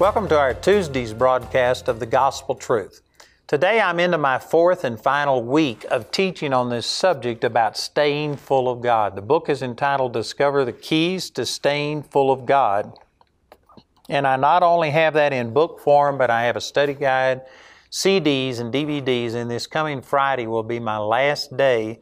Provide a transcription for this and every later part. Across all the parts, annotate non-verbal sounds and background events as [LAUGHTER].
Welcome to our Tuesday's broadcast of the Gospel Truth. Today I'm into my fourth and final week of teaching on this subject about staying full of God. The book is entitled Discover the Keys to Staying Full of God. And I not only have that in book form, but I have a study guide, CDs, and DVDs. And this coming Friday will be my last day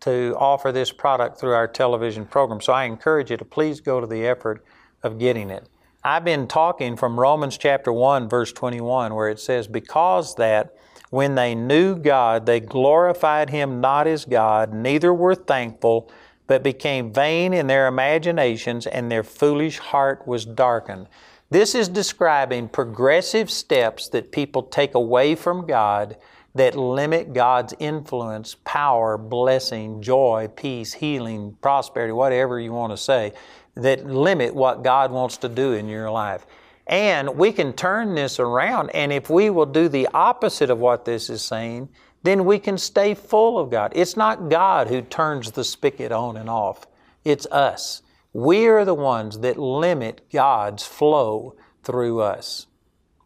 to offer this product through our television program. So I encourage you to please go to the effort of getting it. I've been talking from Romans chapter 1, verse 21, where it says, Because that when they knew God, they glorified Him not as God, neither were thankful, but became vain in their imaginations, and their foolish heart was darkened. This is describing progressive steps that people take away from God that limit God's influence, power, blessing, joy, peace, healing, prosperity, whatever you want to say that limit what God wants to do in your life. And we can turn this around, and if we will do the opposite of what this is saying, then we can stay full of God. It's not God who turns the spigot on and off, it's us. We are the ones that limit God's flow through us.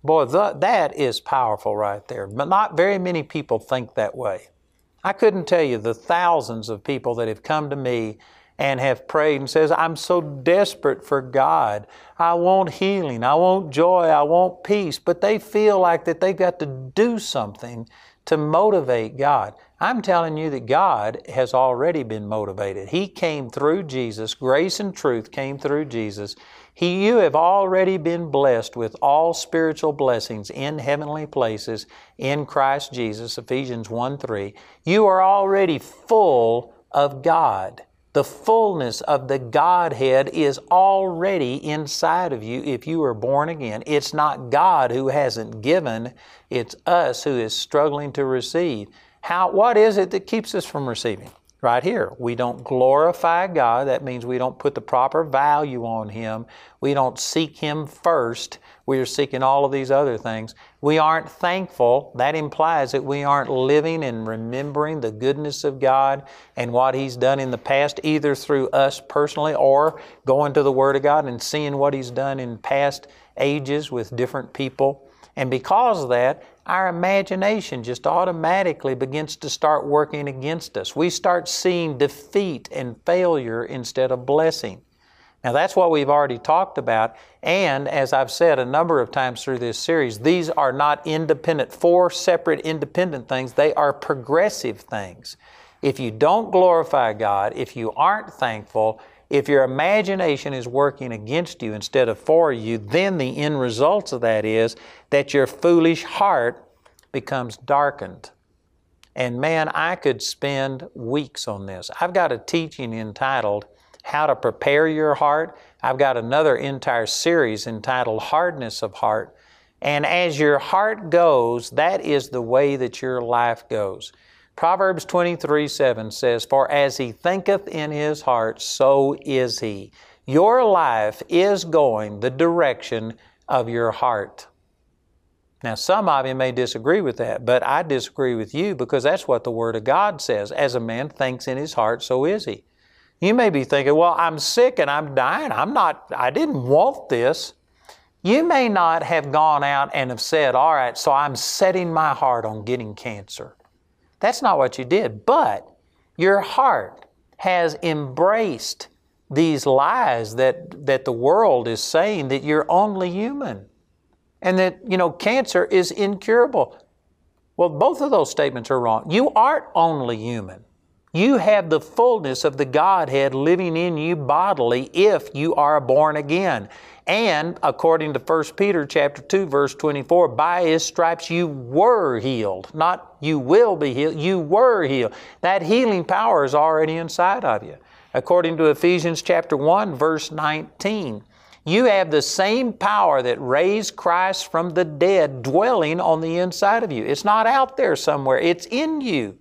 Boy, th- that is powerful right there. But not very many people think that way. I couldn't tell you the thousands of people that have come to me and have prayed and says, I'm so desperate for God. I want healing. I want joy. I want peace. But they feel like that they've got to do something to motivate God. I'm telling you that God has already been motivated. He came through Jesus. Grace and truth came through Jesus. He, you have already been blessed with all spiritual blessings in heavenly places in Christ Jesus, Ephesians 1 3. You are already full of God. The fullness of the Godhead is already inside of you if you are born again. It's not God who hasn't given, it's us who is struggling to receive. How, what is it that keeps us from receiving? Right here, we don't glorify God. That means we don't put the proper value on Him. We don't seek Him first. We are seeking all of these other things. We aren't thankful. That implies that we aren't living and remembering the goodness of God and what He's done in the past, either through us personally or going to the Word of God and seeing what He's done in past ages with different people. And because of that, our imagination just automatically begins to start working against us. We start seeing defeat and failure instead of blessing. Now, that's what we've already talked about. And as I've said a number of times through this series, these are not independent, four separate independent things. They are progressive things. If you don't glorify God, if you aren't thankful, if your imagination is working against you instead of for you, then the end result of that is that your foolish heart becomes darkened. And man, I could spend weeks on this. I've got a teaching entitled How to Prepare Your Heart. I've got another entire series entitled Hardness of Heart. And as your heart goes, that is the way that your life goes. Proverbs 23 7 says, For as he thinketh in his heart, so is he. Your life is going the direction of your heart. Now, some of you may disagree with that, but I disagree with you because that's what the Word of God says. As a man thinks in his heart, so is he. You may be thinking, well, I'm sick and I'm dying. I'm not, I didn't want this. You may not have gone out and have said, all right, so I'm setting my heart on getting cancer. That's not what you did. But your heart has embraced these lies that, that the world is saying that you're only human and that, you know, cancer is incurable. Well, both of those statements are wrong. You aren't only human. You have the fullness of the Godhead living in you bodily if you are born again. And according to 1 Peter chapter 2 verse 24, by his stripes you were healed. Not you will be healed, you were healed. That healing power is already inside of you. According to Ephesians chapter 1 verse 19, You have the same power that raised Christ from the dead dwelling on the inside of you. It's not out there somewhere, it's in you.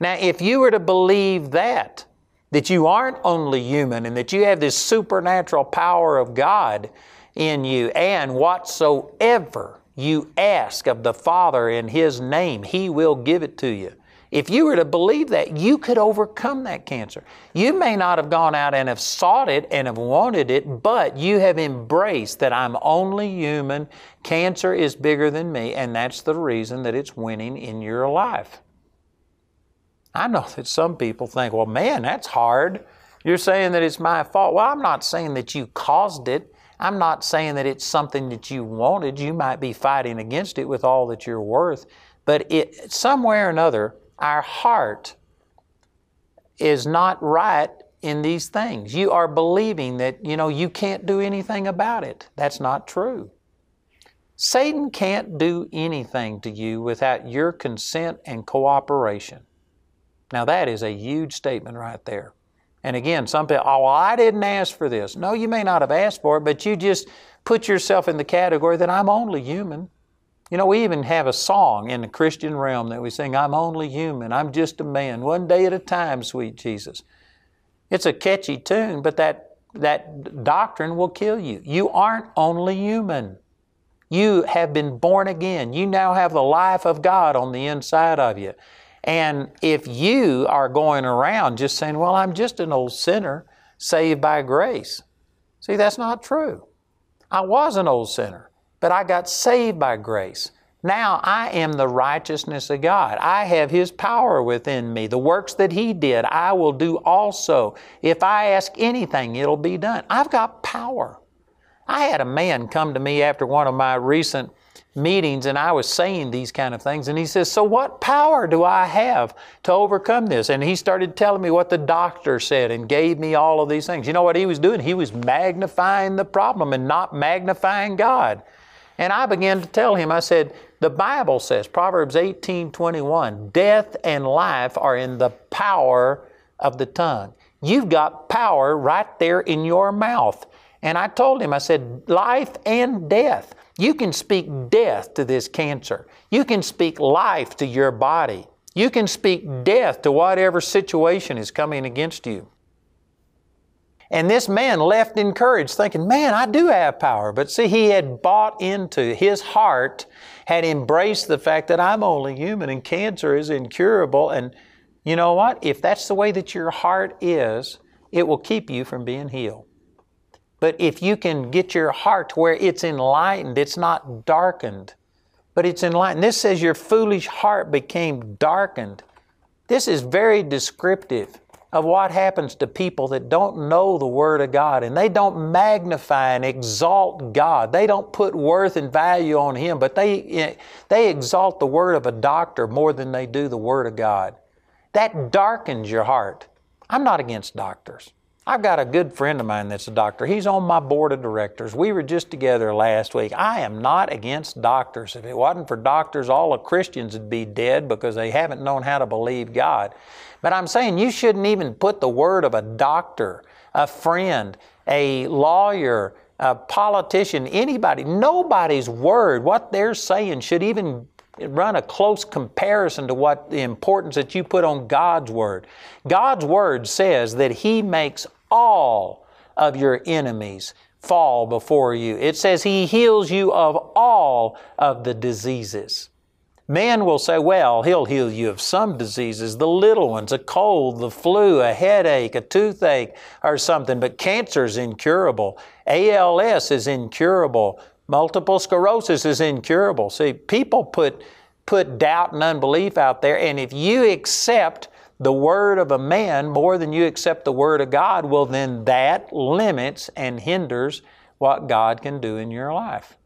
Now, if you were to believe that, that you aren't only human and that you have this supernatural power of God in you, and whatsoever you ask of the Father in His name, He will give it to you. If you were to believe that, you could overcome that cancer. You may not have gone out and have sought it and have wanted it, but you have embraced that I'm only human, cancer is bigger than me, and that's the reason that it's winning in your life. I know that some people think, well, man, that's hard. You're saying that it's my fault. Well, I'm not saying that you caused it. I'm not saying that it's something that you wanted. You might be fighting against it with all that you're worth. But it, somewhere or another, our heart is not right in these things. You are believing that, you know, you can't do anything about it. That's not true. Satan can't do anything to you without your consent and cooperation. Now, that is a huge statement right there. And again, some people, oh, well, I didn't ask for this. No, you may not have asked for it, but you just put yourself in the category that I'm only human. You know, we even have a song in the Christian realm that we sing, I'm only human, I'm just a man, one day at a time, sweet Jesus. It's a catchy tune, but that, that doctrine will kill you. You aren't only human. You have been born again. You now have the life of God on the inside of you. And if you are going around just saying, Well, I'm just an old sinner saved by grace, see, that's not true. I was an old sinner, but I got saved by grace. Now I am the righteousness of God. I have His power within me. The works that He did, I will do also. If I ask anything, it'll be done. I've got power. I had a man come to me after one of my recent meetings and I was saying these kind of things. And he says, So what power do I have to overcome this? And he started telling me what the doctor said and gave me all of these things. You know what he was doing? He was magnifying the problem and not magnifying God. And I began to tell him, I said, the Bible says, Proverbs 18 21, death and life are in the power of the tongue. You've got power right there in your mouth. And I told him, I said, life and death. You can speak death to this cancer. You can speak life to your body. You can speak death to whatever situation is coming against you. And this man left encouraged, thinking, man, I do have power. But see, he had bought into, his heart had embraced the fact that I'm only human and cancer is incurable. And you know what? If that's the way that your heart is, it will keep you from being healed. But if you can get your heart where it's enlightened, it's not darkened, but it's enlightened. This says your foolish heart became darkened. This is very descriptive of what happens to people that don't know the Word of God and they don't magnify and exalt God. They don't put worth and value on Him, but they, eh, they exalt the word of a doctor more than they do the Word of God. That darkens your heart. I'm not against doctors. I've got a good friend of mine that's a doctor. He's on my board of directors. We were just together last week. I am not against doctors. If it wasn't for doctors, all the Christians would be dead because they haven't known how to believe God. But I'm saying you shouldn't even put the word of a doctor, a friend, a lawyer, a politician, anybody, nobody's word, what they're saying should even run a close comparison to what the importance that you put on God's Word. God's Word says that He makes all of your enemies fall before you. It says He heals you of all of the diseases. Man will say, well, He'll heal you of some diseases, the little ones, a cold, the flu, a headache, a toothache, or something, but cancer is incurable. ALS is incurable. Multiple sclerosis is incurable. See, people put, put doubt and unbelief out there, and if you accept the word of a man more than you accept the word of God, well, then that limits and hinders what God can do in your life.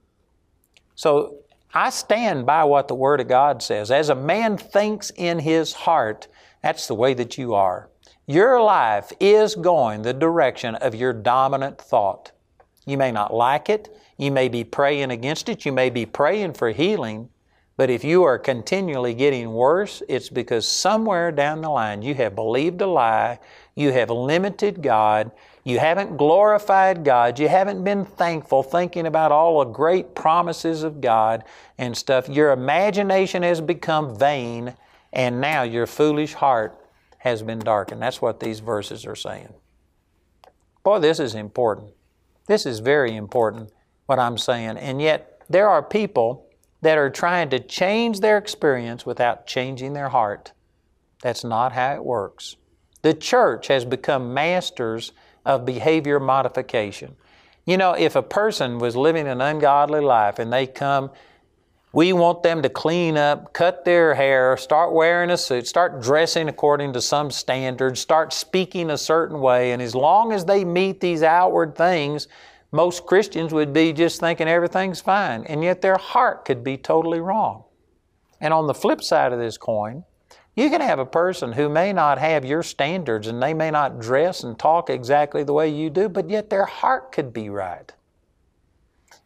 So I stand by what the Word of God says. As a man thinks in his heart, that's the way that you are. Your life is going the direction of your dominant thought. You may not like it. You may be praying against it. You may be praying for healing. But if you are continually getting worse, it's because somewhere down the line you have believed a lie, you have limited God, You haven't glorified God. You haven't been thankful, thinking about all the great promises of God and stuff. Your imagination has become vain, and now your foolish heart has been darkened. That's what these verses are saying. Boy, this is important. This is very important, what I'm saying. And yet, there are people that are trying to change their experience without changing their heart. That's not how it works. The church has become masters of behavior modification. You know, if a person was living an ungodly life and they come, we want them to clean up, cut their hair, start wearing a suit, start dressing according to some standards, start speaking a certain way. And as long as they meet these outward things, most Christians would be just thinking everything's fine. And yet their heart could be totally wrong. And on the flip side of this coin, you can have a person who may not have your standards and they may not dress and talk exactly the way you do, but yet their heart could be right.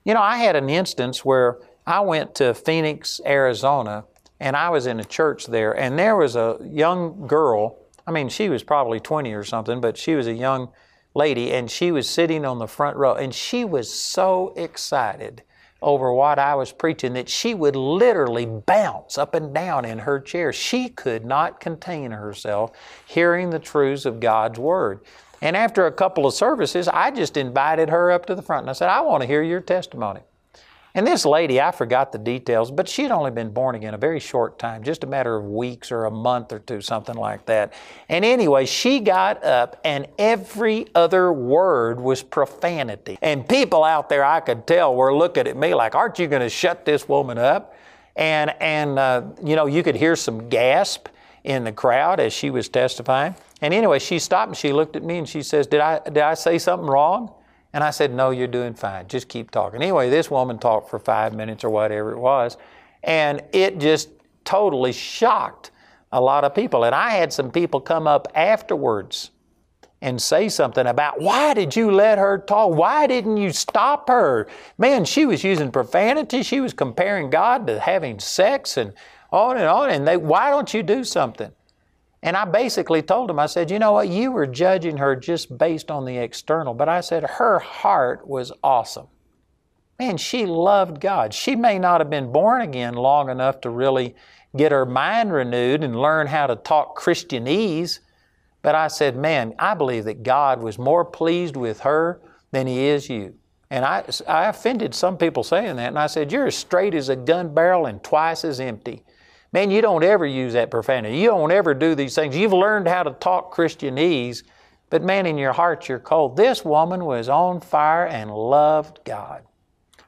You know, I had an instance where I went to Phoenix, Arizona, and I was in a church there, and there was a young girl. I mean, she was probably 20 or something, but she was a young lady, and she was sitting on the front row, and she was so excited over what I was preaching that she would literally bounce up and down in her chair. She could not contain herself hearing the truths of God's Word. And after a couple of services, I just invited her up to the front and I said, I want to hear your testimony. And this lady, I forgot the details, but she'd only been born again a very short time, just a matter of weeks or a month or two, something like that. And anyway, she got up, and every other word was profanity. And people out there, I could tell, were looking at me like, Aren't you going to shut this woman up? And, and uh, you know, you could hear some gasp in the crowd as she was testifying. And anyway, she stopped and she looked at me and she says, Did I, did I say something wrong? And I said, No, you're doing fine. Just keep talking. Anyway, this woman talked for five minutes or whatever it was. And it just totally shocked a lot of people. And I had some people come up afterwards and say something about why did you let her talk? Why didn't you stop her? Man, she was using profanity. She was comparing God to having sex and on and on. And they, why don't you do something? And I basically told him, I said, you know what, you were judging her just based on the external, but I said her heart was awesome. Man, she loved God. She may not have been born again long enough to really get her mind renewed and learn how to talk Christianese, but I said, man, I believe that God was more pleased with her than He is you. And I, I offended some people saying that, and I said, You're as straight as a gun barrel and twice as empty. Man, you don't ever use that profanity. You don't ever do these things. You've learned how to talk Christianese, but man, in your heart, you're cold. This woman was on fire and loved God.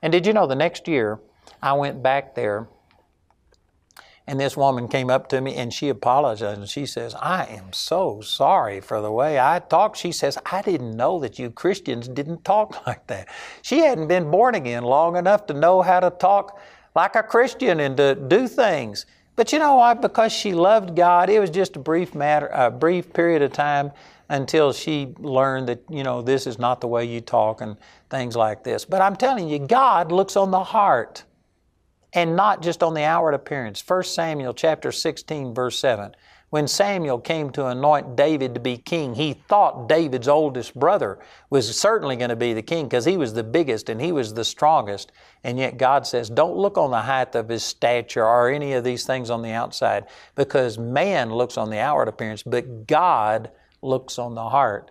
And did you know the next year I went back there and this woman came up to me and she apologized and she says, I am so sorry for the way I talk. She says, I didn't know that you Christians didn't talk [LAUGHS] like that. She hadn't been born again long enough to know how to talk like a Christian and to do things. But you know what? Because she loved God, it was just a brief matter, a brief period of time until she learned that, you know, this is not the way you talk and things like this. But I'm telling you, God looks on the heart and not just on the outward appearance. 1 Samuel chapter 16 verse 7. When Samuel came to anoint David to be king, he thought David's oldest brother was certainly going to be the king because he was the biggest and he was the strongest. And yet God says, don't look on the height of his stature or any of these things on the outside because man looks on the outward appearance, but God looks on the heart.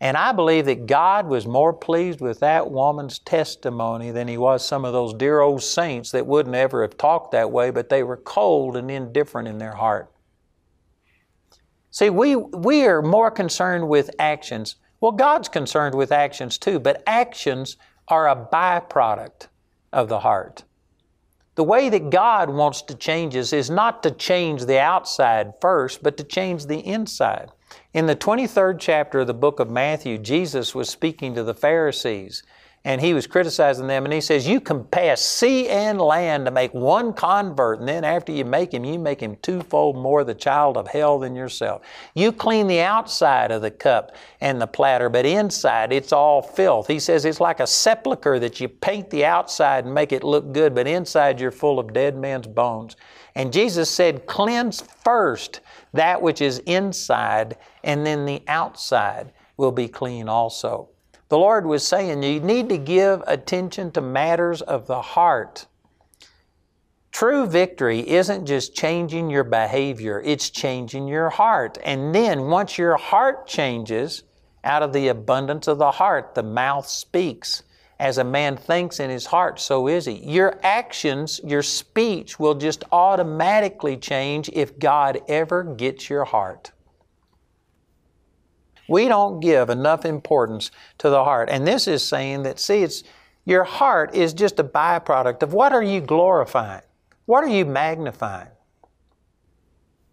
And I believe that God was more pleased with that woman's testimony than He was some of those dear old saints that wouldn't ever have talked that way, but they were cold and indifferent in their heart. See, we, we are more concerned with actions. Well, God's concerned with actions too, but actions are a byproduct of the heart. The way that God wants to change us is not to change the outside first, but to change the inside. In the 23rd chapter of the book of Matthew, Jesus was speaking to the Pharisees and he was criticizing them and he says you can pass sea and land to make one convert and then after you make him you make him twofold more the child of hell than yourself. You clean the outside of the cup and the platter but inside it's all filth. He says it's like a sepulcher that you paint the outside and make it look good but inside you're full of dead men's bones. And jesus said cleanse first that which is inside and then the outside will be clean also. The Lord was saying you need to give attention to matters of the heart. True victory isn't just changing your behavior, it's changing your heart. And then once your heart changes, out of the abundance of the heart, the mouth speaks. As a man thinks in his heart, so is he. Your actions, your speech will just automatically change if God ever gets your heart. We don't give enough importance to the heart. And this is saying that, see, it's your heart is just a byproduct of what are you glorifying? What are you magnifying?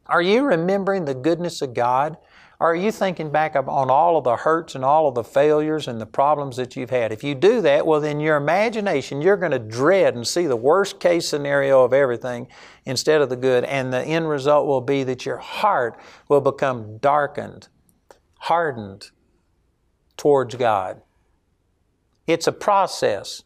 Are you remembering the goodness of God? Or are you thinking back on all of the hurts and all of the failures and the problems that you've had? If you do that, well, then your imagination, you're going to dread and see the worst case scenario of everything instead of the good. And the end result will be that your heart will become darkened, hardened towards God. It's a process.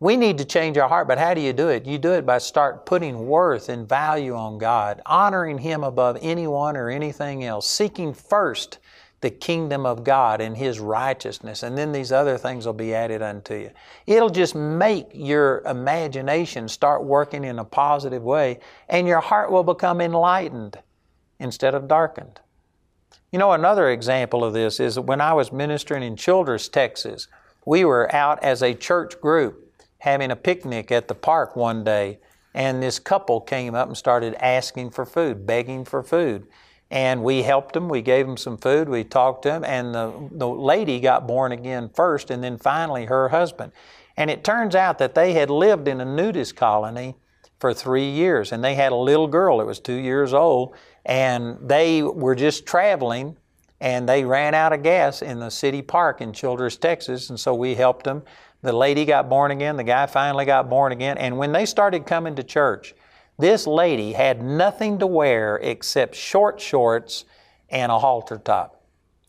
We need to change our heart, but how do you do it? You do it by start putting worth and value on God, honoring Him above anyone or anything else, seeking first the kingdom of God and His righteousness, and then these other things will be added unto you. It'll just make your imagination start working in a positive way, and your heart will become enlightened instead of darkened. You know, another example of this is that when I was ministering in Childress, Texas, we were out as a church group having a picnic at the park one day, and this couple came up and started asking for food, begging for food. And we helped them, we gave them some food, we talked to them, and the, the lady got born again first, and then finally her husband. And it turns out that they had lived in a nudist colony for three years, and they had a little girl that was two years old, and they were just traveling and they ran out of gas in the city park in Childress, Texas, and so we helped them the lady got born again, the guy finally got born again, and when they started coming to church, this lady had nothing to wear except short shorts and a halter top.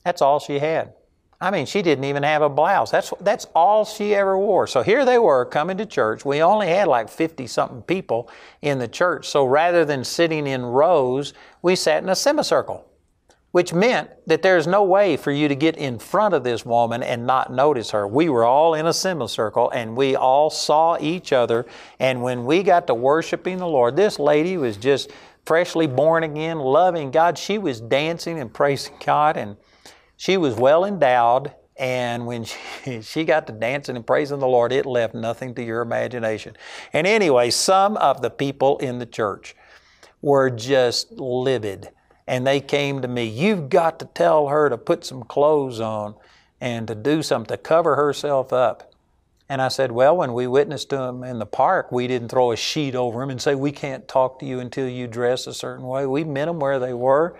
That's all she had. I mean, she didn't even have a blouse. That's, that's all she ever wore. So here they were coming to church. We only had like 50 something people in the church. So rather than sitting in rows, we sat in a semicircle which meant that there's no way for you to get in front of this woman and not notice her. We were all in a semicircle and we all saw each other. And when we got to worshiping the Lord, this lady was just freshly born again, loving God. She was dancing and praising God, and she was well endowed. And when she, [LAUGHS] she got to dancing and praising the Lord, it left nothing to your imagination. And anyway, some of the people in the church were just livid and they came to me, You've got to tell her to put some clothes on and to do something, to cover herself up. And I said, Well, when we witnessed to them in the park, we didn't throw a sheet over them and say, We can't talk to you until you dress a certain way. We met them where they were.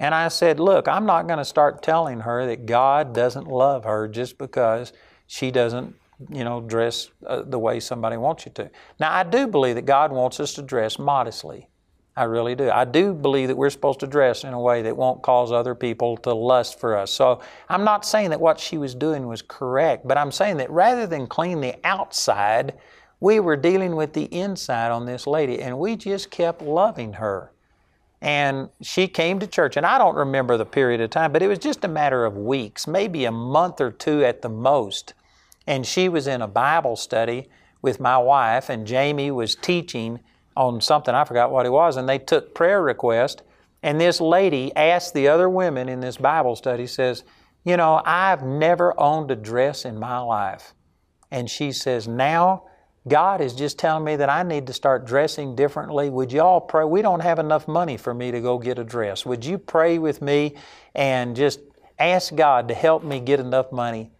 And I said, Look, I'm not going to start telling her that God doesn't love her just because she doesn't you know, dress uh, the way somebody wants you to. Now, I do believe that God wants us to dress modestly. I really do. I do believe that we're supposed to dress in a way that won't cause other people to lust for us. So I'm not saying that what she was doing was correct, but I'm saying that rather than clean the outside, we were dealing with the inside on this lady, and we just kept loving her. And she came to church, and I don't remember the period of time, but it was just a matter of weeks, maybe a month or two at the most. And she was in a Bible study with my wife, and Jamie was teaching on something, I forgot what it was, and they took prayer request. And this lady asked the other women in this Bible study, says, You know, I've never owned a dress in my life. And she says, Now God is just telling me that I need to start dressing differently. Would you all pray? We don't have enough money for me to go get a dress. Would you pray with me and just ask God to help me get enough money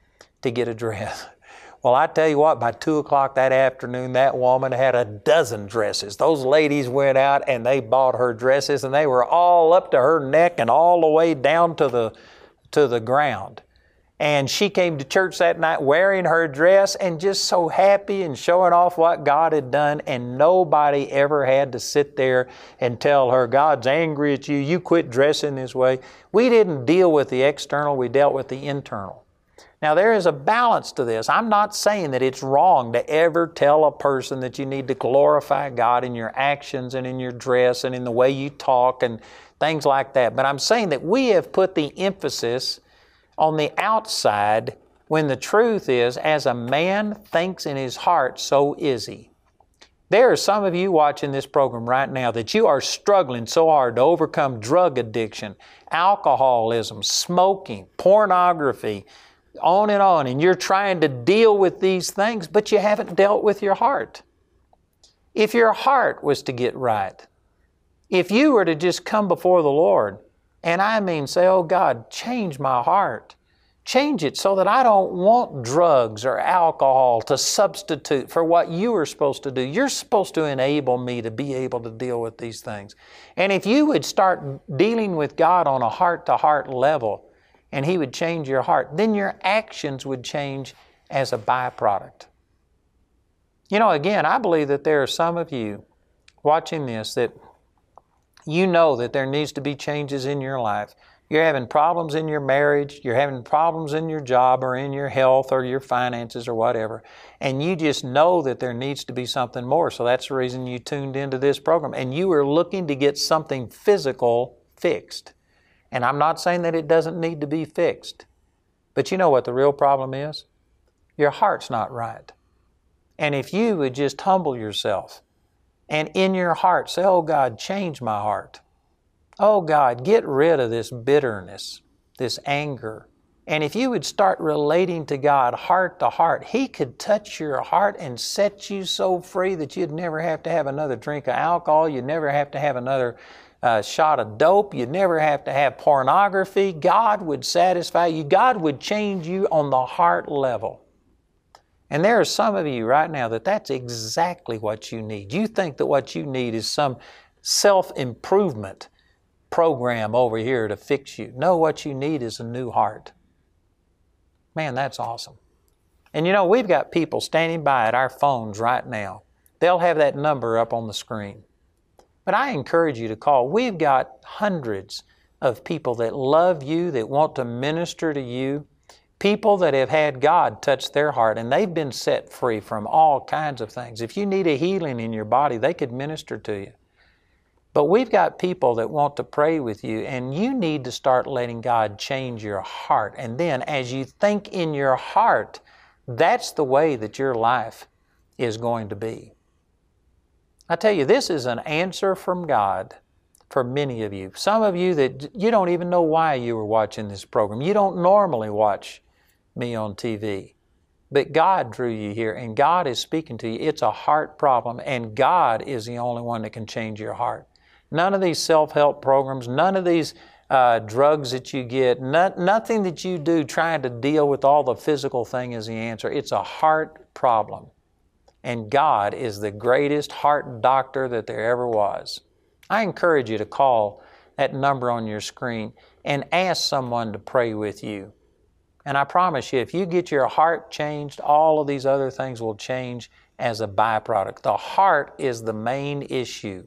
to get a dress? [LAUGHS] Well, I tell you what, by two o'clock that afternoon, that woman had a dozen dresses. Those ladies went out and they bought her dresses, and they were all up to her neck and all the way down to the to the ground. And she came to church that night wearing her dress and just so happy and showing off what God had done. And nobody ever had to sit there and tell her, God's angry at you, you quit dressing this way. We didn't deal with the external, we dealt with the internal. Now, there is a balance to this. I'm not saying that it's wrong to ever tell a person that you need to glorify God in your actions and in your dress and in the way you talk and things like that. But I'm saying that we have put the emphasis on the outside when the truth is, as a man thinks in his heart, so is he. There are some of you watching this program right now that you are struggling so hard to overcome drug addiction, alcoholism, smoking, pornography, on and on, and you're trying to deal with these things, but you haven't dealt with your heart. If your heart was to get right, if you were to just come before the Lord, and I mean say, Oh God, change my heart. Change it so that I don't want drugs or alcohol to substitute for what you are supposed to do. You're supposed to enable me to be able to deal with these things. And if you would start dealing with God on a heart to heart level and He would change your heart, then your actions would change as a byproduct. You know, again, I believe that there are some of you watching this that you know that there needs to be changes in your life. You're having problems in your marriage, you're having problems in your job or in your health or your finances or whatever, and you just know that there needs to be something more. So that's the reason you tuned into this program. And you are looking to get something physical fixed. And I'm not saying that it doesn't need to be fixed, but you know what the real problem is? Your heart's not right. And if you would just humble yourself and in your heart say, Oh God, change my heart. Oh God, get rid of this bitterness, this anger. And if you would start relating to God heart to heart, He could touch your heart and set you so free that you'd never have to have another drink of alcohol, you'd never have to have another uh, shot of dope, you'd never have to have pornography. God would satisfy you, God would change you on the heart level. And there are some of you right now that that's exactly what you need. You think that what you need is some self improvement program over here to fix you. No, what you need is a new heart. Man, that's awesome. And you know, we've got people standing by at our phones right now. They'll have that number up on the screen. But I encourage you to call. We've got hundreds of people that love you, that want to minister to you, people that have had God touch their heart and they've been set free from all kinds of things. If you need a healing in your body, they could minister to you. But we've got people that want to pray with you, and you need to start letting God change your heart. And then, as you think in your heart, that's the way that your life is going to be. I tell you, this is an answer from God for many of you. Some of you that you don't even know why you were watching this program. You don't normally watch me on TV. But God drew you here, and God is speaking to you. It's a heart problem, and God is the only one that can change your heart. None of these self help programs, none of these uh, drugs that you get, not, nothing that you do trying to deal with all the physical thing is the answer. It's a heart problem. And God is the greatest heart doctor that there ever was. I encourage you to call that number on your screen and ask someone to pray with you. And I promise you, if you get your heart changed, all of these other things will change as a byproduct. The heart is the main issue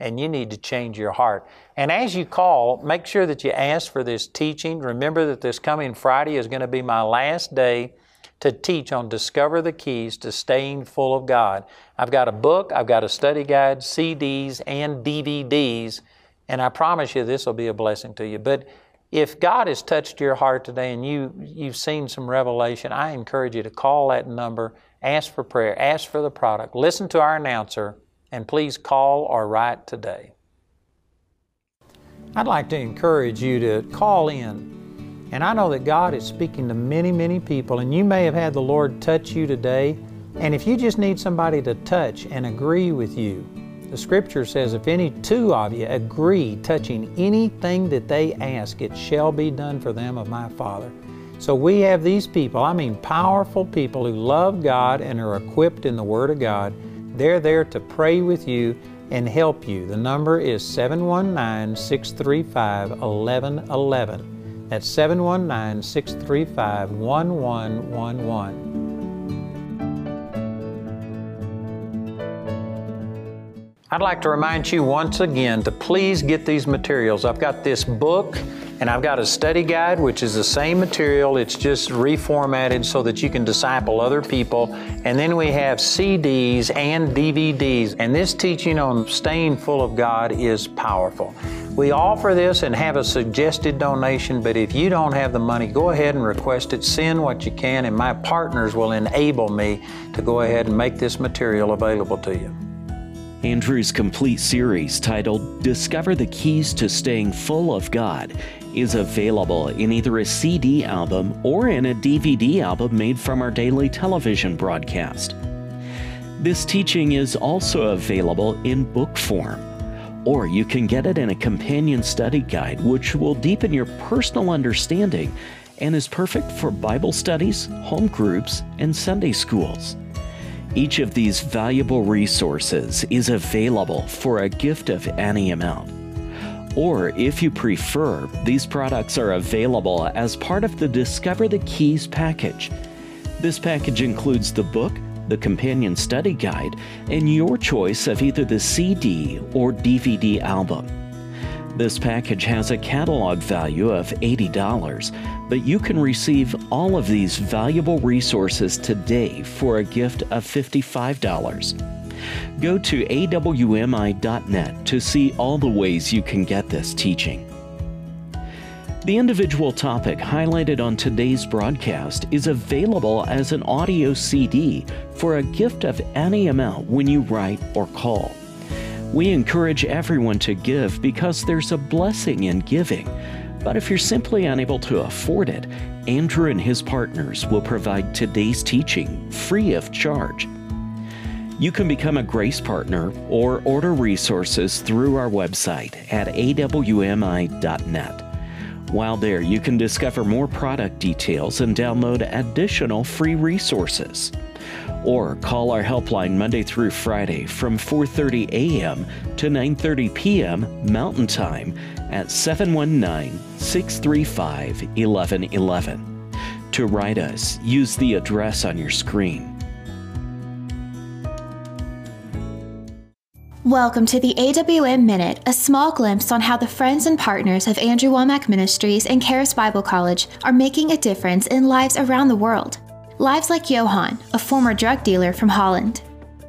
and you need to change your heart. And as you call, make sure that you ask for this teaching. Remember that this coming Friday is going to be my last day to teach on Discover the Keys to Staying Full of God. I've got a book, I've got a study guide, CDs, and DVDs, and I promise you this will be a blessing to you. But if God has touched your heart today and you, you've seen some revelation, I encourage you to call that number, ask for prayer, ask for the product, listen to our announcer, and please call or write today. I'd like to encourage you to call in. And I know that God is speaking to many, many people, and you may have had the Lord touch you today. And if you just need somebody to touch and agree with you, the scripture says, If any two of you agree touching anything that they ask, it shall be done for them of my Father. So we have these people, I mean powerful people who love God and are equipped in the Word of God they're there to pray with you and help you. The number is 719 635 1111. That's 719 635 1111. I'd like to remind you once again to please get these materials. I've got this book And I've got a study guide, which is the same material, it's just reformatted so that you can disciple other people. And then we have CDs and DVDs. And this teaching on staying full of God is powerful. We offer this and have a suggested donation, but if you don't have the money, go ahead and request it. Send what you can, and my partners will enable me to go ahead and make this material available to you. Andrew's complete series titled Discover the Keys to Staying Full of God is available in either a CD album or in a DVD album made from our daily television broadcast. This teaching is also available in book form, or you can get it in a companion study guide, which will deepen your personal understanding and is perfect for Bible studies, home groups, and Sunday schools. Each of these valuable resources is available for a gift of any amount. Or, if you prefer, these products are available as part of the Discover the Keys package. This package includes the book, the companion study guide, and your choice of either the CD or DVD album. This package has a catalog value of $80, but you can receive all of these valuable resources today for a gift of $55. Go to awmi.net to see all the ways you can get this teaching. The individual topic highlighted on today's broadcast is available as an audio CD for a gift of any amount when you write or call. We encourage everyone to give because there's a blessing in giving. But if you're simply unable to afford it, Andrew and his partners will provide today's teaching free of charge. You can become a Grace Partner or order resources through our website at awmi.net. While there, you can discover more product details and download additional free resources. Or call our helpline Monday through Friday from 4:30 a.m. to 9:30 p.m. Mountain Time at 719-635-1111. To write us, use the address on your screen. Welcome to the AWM Minute, a small glimpse on how the friends and partners of Andrew Wommack Ministries and Charis Bible College are making a difference in lives around the world. Lives like Johan, a former drug dealer from Holland.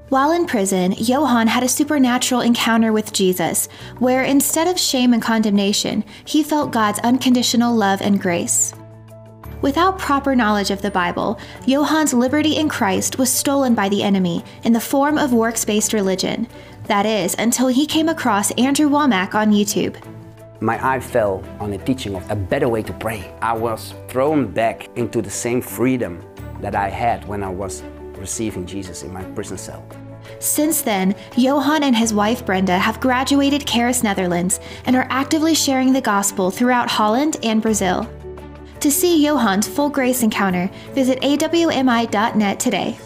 While in prison, Johan had a supernatural encounter with Jesus, where instead of shame and condemnation, he felt God's unconditional love and grace. Without proper knowledge of the Bible, Johan's liberty in Christ was stolen by the enemy in the form of works based religion, that is, until he came across Andrew Wommack on YouTube. My eye fell on the teaching of a better way to pray. I was thrown back into the same freedom that I had when I was receiving Jesus in my prison cell. Since then, Johan and his wife Brenda have graduated Charis Netherlands and are actively sharing the gospel throughout Holland and Brazil. To see Johan's full grace encounter, visit awmi.net today.